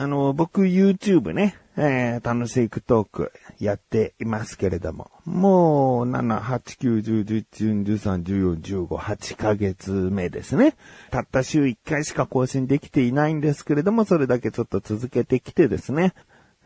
あの、僕 YouTube ね、えー、楽しいクトークやっていますけれども、もう、7、8、9、10、11、12、13、14、15、8ヶ月目ですね。たった週1回しか更新できていないんですけれども、それだけちょっと続けてきてですね、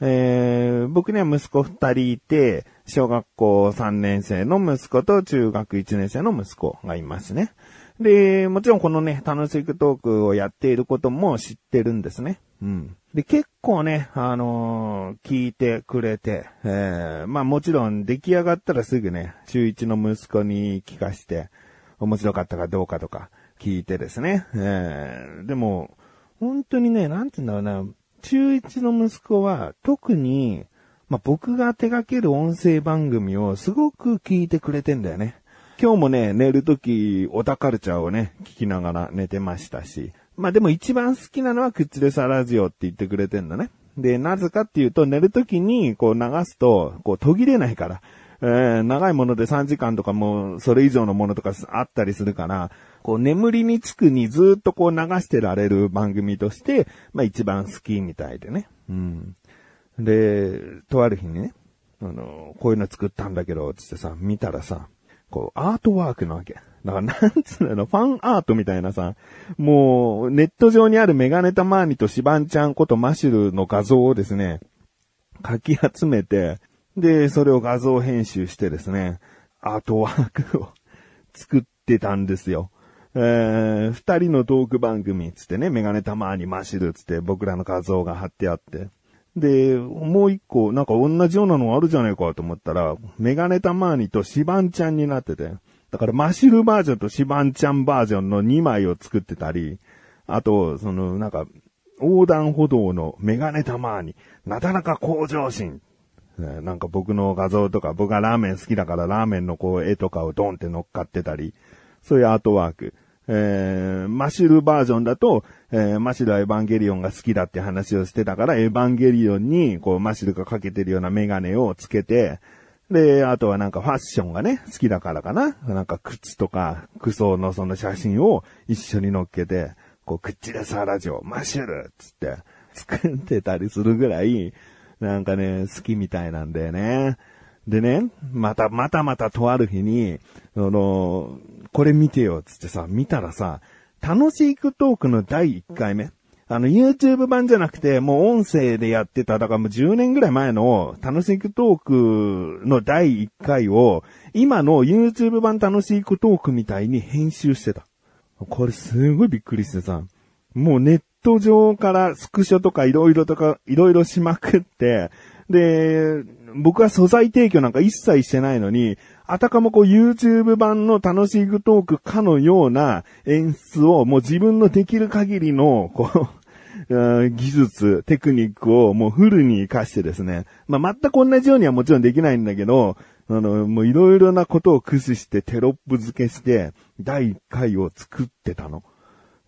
えー、僕には息子2人いて、小学校3年生の息子と中学1年生の息子がいますね。で、もちろんこのね、楽しくトークをやっていることも知ってるんですね。うん。で、結構ね、あのー、聞いてくれて、えー、まあもちろん出来上がったらすぐね、中1の息子に聞かして、面白かったかどうかとか聞いてですね。えー、でも、本当にね、なんて言うんだろうな、中1の息子は特に、まあ僕が手掛ける音声番組をすごく聞いてくれてんだよね。今日もね、寝るとき、オタカルチャーをね、聞きながら寝てましたし、まあでも一番好きなのはクッチレサラジオって言ってくれてんだね。で、なぜかっていうと、寝るときにこう流すと、こう途切れないから。えー、長いもので3時間とかもそれ以上のものとかあったりするから、こう眠りにつくにずっとこう流してられる番組として、まあ一番好きみたいでね。うん。で、とある日にね、あの、こういうの作ったんだけど、つってさ、見たらさ、こう、アートワークなわけ。だから、なんつうの、ファンアートみたいなさ、もう、ネット上にあるメガネタマーニとシバンちゃんことマシュルの画像をですね、書き集めて、で、それを画像編集してですね、アートワークを作ってたんですよ。えー、二人のトーク番組つってね、メガネタマーニマシルつって僕らの画像が貼ってあって。で、もう一個、なんか同じようなのあるじゃないかと思ったら、メガネタマーニとシバンちゃんになってて、だからマシルバージョンとシバンちゃんバージョンの2枚を作ってたり、あと、その、なんか、横断歩道のメガネタマーニ、なだらか向上心。なんか僕の画像とか、僕がラーメン好きだからラーメンのこう絵とかをドンって乗っかってたり、そういうアートワーク。えー、マシルバージョンだと、えー、マシルはエヴァンゲリオンが好きだって話をしてたから、エヴァンゲリオンに、こう、マシルがかけてるようなメガネをつけて、で、あとはなんかファッションがね、好きだからかな。なんか靴とか、服装のその写真を一緒に乗っけて、こう、クッチレサラジオ、マシュルつって作ってたりするぐらい、なんかね、好きみたいなんだよね。でね、また、またまたとある日に、あの、これ見てよ、つってさ、見たらさ、楽しいクトークの第1回目。あの、YouTube 版じゃなくて、もう音声でやってた、だからもう10年ぐらい前の楽しいクトークの第1回を、今の YouTube 版楽しいクトークみたいに編集してた。これすごいびっくりしてさ、もうネット上からスクショとかいろいろとか、いろいろしまくって、で、僕は素材提供なんか一切してないのに、あたかもこう YouTube 版の楽しいトークかのような演出をもう自分のできる限りの、こう、技術、テクニックをもうフルに活かしてですね。まあ、全く同じようにはもちろんできないんだけど、あの、もういろいろなことを駆使してテロップ付けして、第1回を作ってたの。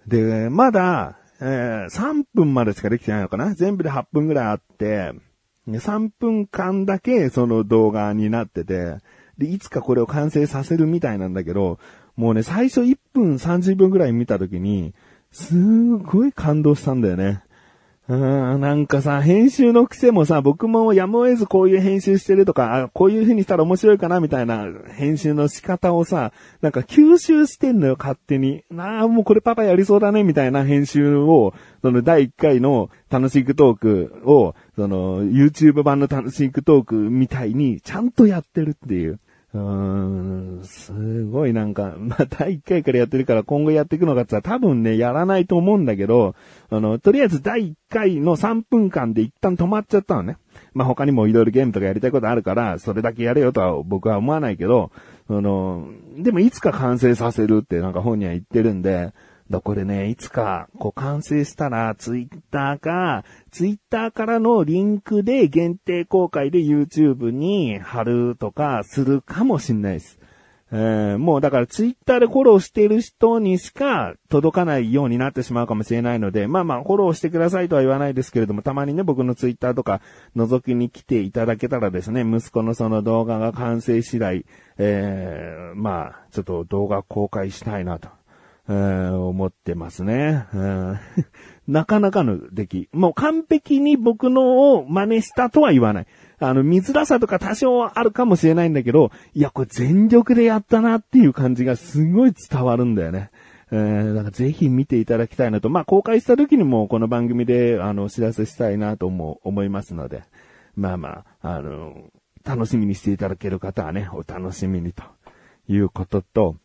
で、まだ、えー、3分までしかできてないのかな全部で8分ぐらいあって、3分間だけその動画になってて、で、いつかこれを完成させるみたいなんだけど、もうね、最初1分30分くらい見た時に、すごい感動したんだよね。うん、なんかさ、編集の癖もさ、僕もやむを得ずこういう編集してるとか、こういう風にしたら面白いかなみたいな編集の仕方をさ、なんか吸収してんのよ、勝手に。なあ、もうこれパパやりそうだね、みたいな編集を、その第1回の楽しくトークを、その YouTube 版の楽しくトークみたいにちゃんとやってるっていう。うーん、すごいなんか、まあ、第1回からやってるから今後やっていくのかって言ったら多分ね、やらないと思うんだけど、あの、とりあえず第1回の3分間で一旦止まっちゃったのね。まあ、他にもいろいろゲームとかやりたいことあるから、それだけやれよとは僕は思わないけど、あの、でもいつか完成させるってなんか本には言ってるんで、だこれね、いつか、こう完成したら、ツイッターか、ツイッターからのリンクで限定公開で YouTube に貼るとかするかもしんないです。えー、もうだからツイッターでフォローしてる人にしか届かないようになってしまうかもしれないので、まあまあフォローしてくださいとは言わないですけれども、たまにね、僕のツイッターとか覗きに来ていただけたらですね、息子のその動画が完成次第、えー、まあ、ちょっと動画公開したいなと。え思ってますね。なかなかの出来。もう完璧に僕のを真似したとは言わない。あの、見づらさとか多少あるかもしれないんだけど、いや、これ全力でやったなっていう感じがすごい伝わるんだよね。えー、だからぜひ見ていただきたいなと。まあ、公開した時にもこの番組で、あの、お知らせしたいなと思思いますので。まあまあ、あの、楽しみにしていただける方はね、お楽しみにということと、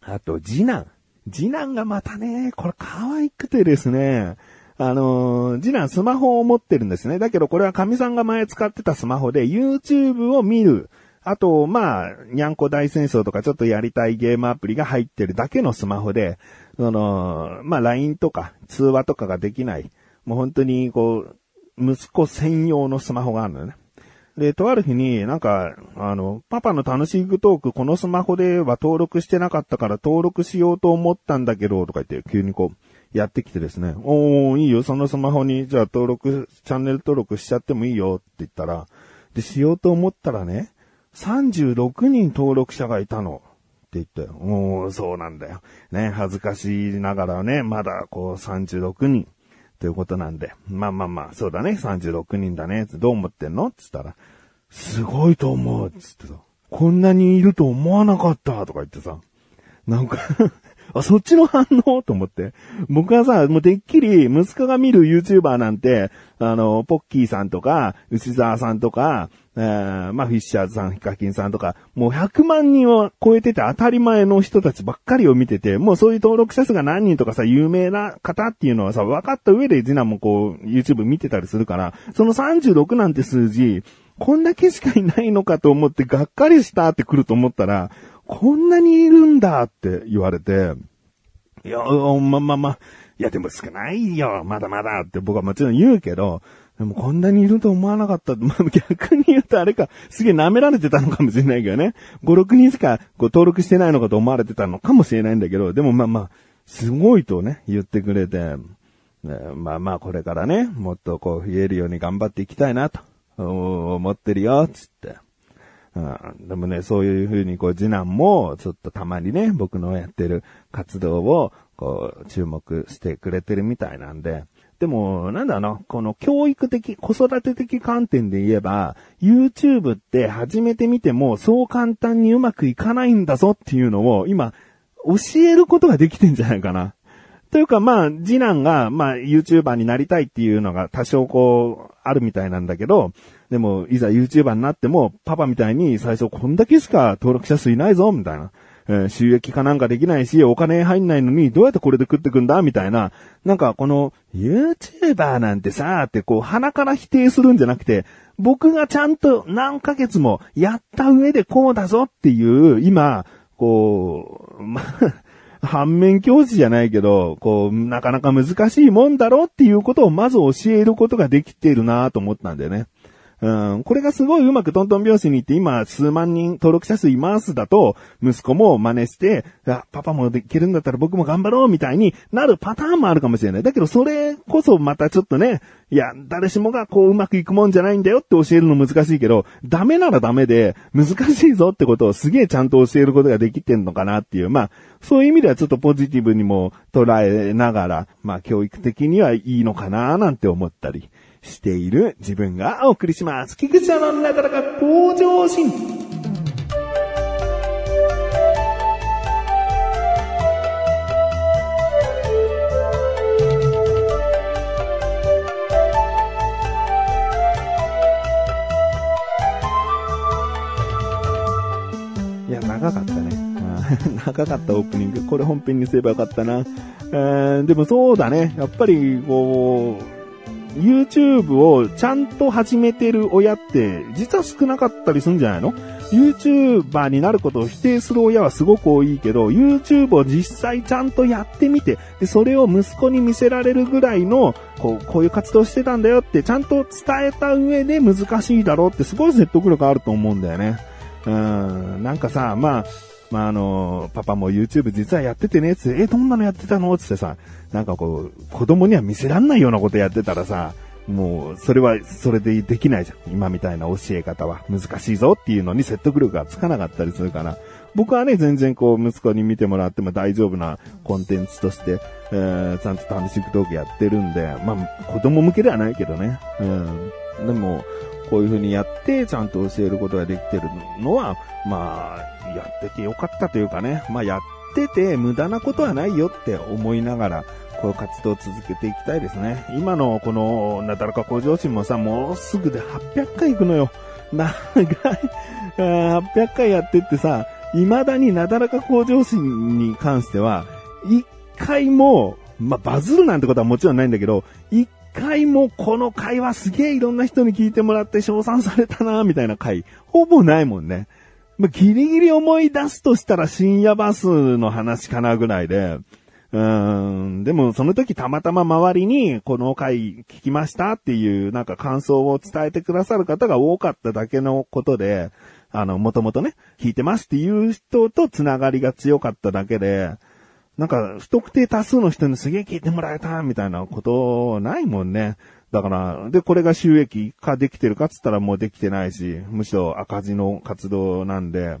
あと、次男。次男がまたね、これ可愛くてですね、あのー、次男スマホを持ってるんですね。だけどこれは神さんが前使ってたスマホで YouTube を見る。あと、まあ、にゃんこ大戦争とかちょっとやりたいゲームアプリが入ってるだけのスマホで、その、まあ、LINE とか通話とかができない。もう本当にこう、息子専用のスマホがあるのね。で、とある日になんか、あの、パパの楽しいグトークこのスマホでは登録してなかったから登録しようと思ったんだけど、とか言って急にこう、やってきてですね、おー、いいよ、そのスマホに、じゃあ登録、チャンネル登録しちゃってもいいよって言ったら、で、しようと思ったらね、36人登録者がいたの。って言って、おー、そうなんだよ。ね、恥ずかしいながらね、まだこう36人。ということなんで。まあまあまあ、そうだね。36人だね。どう思ってんの？つったら、すごいと思う。つってさ、こんなにいると思わなかった。とか言ってさ、なんかあ、そっちの反応？と思って。僕はさ、もうてっきり息子が見る YouTuber なんて、あの、ポッキーさんとか、牛沢さんとか、えー、まあ、フィッシャーズさん、ヒカキンさんとか、もう100万人を超えてて当たり前の人たちばっかりを見てて、もうそういう登録者数が何人とかさ、有名な方っていうのはさ、分かった上で次男もこう、YouTube 見てたりするから、その36なんて数字、こんだけしかいないのかと思ってがっかりしたって来ると思ったら、こんなにいるんだって言われて、いや、ま、ま、ま、いやでも少ないよ、まだまだって僕はもちろん言うけど、でもこんなにいると思わなかった。まあ、逆に言うとあれか、すげえ舐められてたのかもしれないけどね。5、6人しかこう登録してないのかと思われてたのかもしれないんだけど、でもまあまあ、すごいとね、言ってくれて、まあまあこれからね、もっとこう言えるように頑張っていきたいなと、思ってるよ、つって。うん、でもね、そういう風にこう次男もちょっとたまにね、僕のやってる活動をこう注目してくれてるみたいなんで、でも、なんだろうこの教育的、子育て的観点で言えば、YouTube って始めてみても、そう簡単にうまくいかないんだぞっていうのを、今、教えることができてんじゃないかな。というか、まあ、次男が、まあ、YouTuber になりたいっていうのが多少こう、あるみたいなんだけど、でも、いざ YouTuber になっても、パパみたいに最初こんだけしか登録者数いないぞ、みたいな。えー、収益化なんかできないし、お金入んないのに、どうやってこれで食ってくんだみたいな。なんか、この、YouTuber なんてさ、ってこう、鼻から否定するんじゃなくて、僕がちゃんと何ヶ月もやった上でこうだぞっていう、今、こう、まあ、反面教師じゃないけど、こう、なかなか難しいもんだろうっていうことをまず教えることができているなと思ったんだよね。うん、これがすごいうまくトントン拍子に行って今数万人登録者数いますだと、息子も真似して、あ、パパもできるんだったら僕も頑張ろうみたいになるパターンもあるかもしれない。だけどそれこそまたちょっとね、いや、誰しもがこううまくいくもんじゃないんだよって教えるの難しいけど、ダメならダメで難しいぞってことをすげえちゃんと教えることができてんのかなっていう、まあ、そういう意味ではちょっとポジティブにも捉えながら、まあ教育的にはいいのかななんて思ったり。している自分がお送りします。菊池のなだらか向上心。いや、長かったね。長かったオープニング。これ本編にすればよかったな。えー、でもそうだね。やっぱり、こう、YouTube をちゃんと始めてる親って、実は少なかったりするんじゃないの ?YouTuber になることを否定する親はすごく多いけど、YouTube を実際ちゃんとやってみて、で、それを息子に見せられるぐらいの、こう、こういう活動してたんだよって、ちゃんと伝えた上で難しいだろうってすごい説得力あると思うんだよね。うん、なんかさ、まあ、まあ、あの、パパも YouTube 実はやっててね、つって、え、どんなのやってたの？つってさ、なんかこう、子供には見せらんないようなことやってたらさ、もう、それは、それでできないじゃん。今みたいな教え方は難しいぞっていうのに説得力がつかなかったりするから、僕はね、全然こう、息子に見てもらっても大丈夫なコンテンツとして、えー、ちゃんと楽しくトークやってるんで、まあ、子供向けではないけどね。うん。でも、こういう風にやって、ちゃんと教えることができてるのは、まあ、やっててよかったというかね、まあ、やってて無駄なことはないよって思いながら、こういう活動を続けていきたいですね。今のこの、なだらか向上心もさ、もうすぐで800回行くのよ。長い。800回やってってさ、未だになだらか向上心に関しては、一回も、まあ、バズるなんてことはもちろんないんだけど、回もこの会話すげえいろんな人に聞いてもらって称賛されたな、みたいな回、ほぼないもんね。まあ、ギリギリ思い出すとしたら深夜バスの話かなぐらいで、うん。でも、その時たまたま周りに、この回聞きましたっていう、なんか感想を伝えてくださる方が多かっただけのことで、あの、もともとね、聞いてますっていう人とつながりが強かっただけで、なんか、不特定多数の人にすげえ聞いてもらえた、みたいなことないもんね。だから、で、これが収益化できてるかっつったらもうできてないし、むしろ赤字の活動なんで、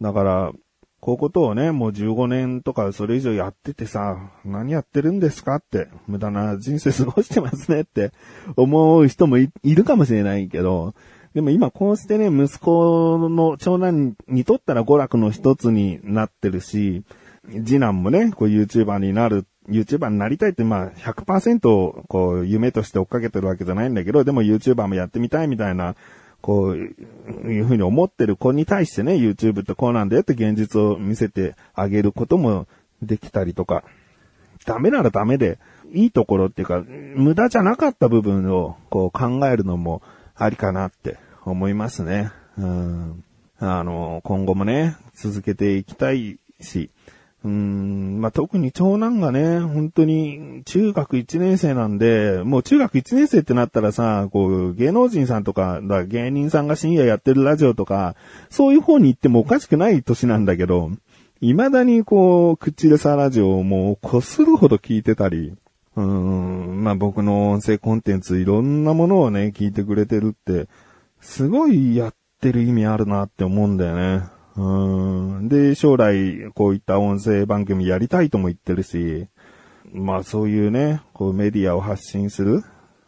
だから、こういうことをね、もう15年とかそれ以上やっててさ、何やってるんですかって、無駄な人生過ごしてますねって思う人もいるかもしれないけど、でも今こうしてね、息子の長男にとったら娯楽の一つになってるし、次男もね、こう YouTuber になる、YouTuber になりたいってまあ100%こう夢として追っかけてるわけじゃないんだけど、でも YouTuber もやってみたいみたいなこういうふうに思ってる子に対してね、YouTube ってこうなんだよって現実を見せてあげることもできたりとか、ダメならダメで、いいところっていうか、無駄じゃなかった部分をこう考えるのもありかなって思いますね。うん。あの、今後もね、続けていきたいし、うん、まあ、特に長男がね、本当に中学1年生なんで、もう中学1年生ってなったらさ、こう、芸能人さんとか、だ芸人さんが深夜やってるラジオとか、そういう方に行ってもおかしくない年なんだけど、未だにこう、口でさラジオをもうこするほど聞いてたり、うん、まあ、僕の音声コンテンツいろんなものをね、聞いてくれてるって、すごいやってる意味あるなって思うんだよね。うん。で、将来、こういった音声番組やりたいとも言ってるし、まあそういうね、こうメディアを発信する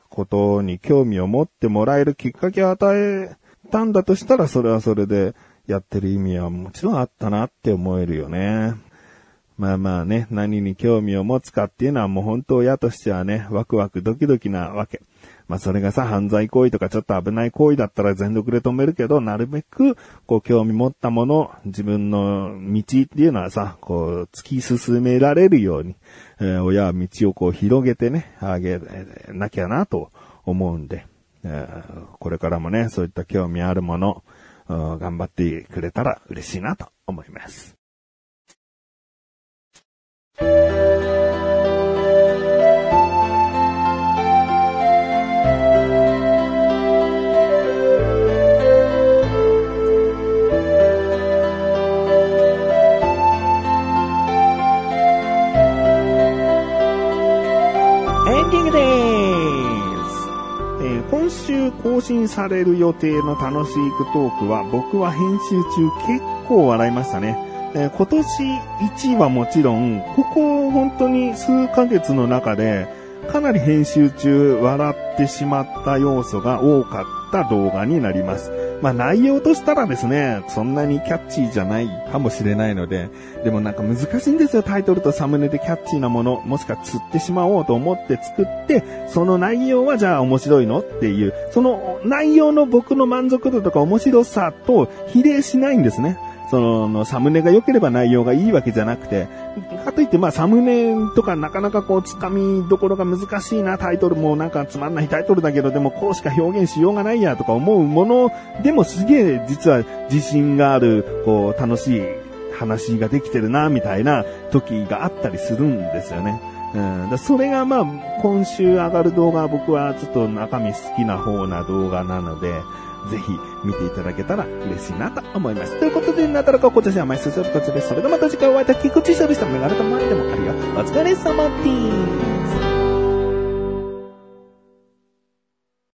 ことに興味を持ってもらえるきっかけを与えたんだとしたら、それはそれでやってる意味はもちろんあったなって思えるよね。まあまあね、何に興味を持つかっていうのはもう本当親としてはね、ワクワクドキドキなわけ。まあそれがさ、犯罪行為とかちょっと危ない行為だったら全力で止めるけど、なるべく、こう興味持ったもの、自分の道っていうのはさ、こう突き進められるように、えー、親は道をこう広げてね、あげなきゃなと思うんで、えー、これからもね、そういった興味あるもの、頑張ってくれたら嬉しいなと思います。更新される予定の楽しいクトークは僕は編集中結構笑いましたね。えー、今年1はもちろん、ここ本当に数ヶ月の中でかなり編集中笑ってしまった要素が多かった動画になります。まあ内容としたらですね、そんなにキャッチーじゃないかもしれないので、でもなんか難しいんですよ、タイトルとサムネでキャッチーなもの、もしくは釣ってしまおうと思って作って、その内容はじゃあ面白いのっていう、その内容の僕の満足度とか面白さと比例しないんですね。その、サムネが良ければ内容がいいわけじゃなくて、かといってまあサムネとかなかなかこう掴みどころが難しいな、タイトルもなんかつまんないタイトルだけど、でもこうしか表現しようがないやとか思うものでもすげえ実は自信がある、こう楽しい話ができてるな、みたいな時があったりするんですよね。うん、だそれがまあ、今週上がる動画は僕はちょっと中身好きな方な動画なので、ぜひ見ていただけたら嬉しいなと思います。ということで、なだらか今年は毎週することです。それではまた次回お会いいた菊池翔でした。メガネと前でもあるよ。お疲れ様です。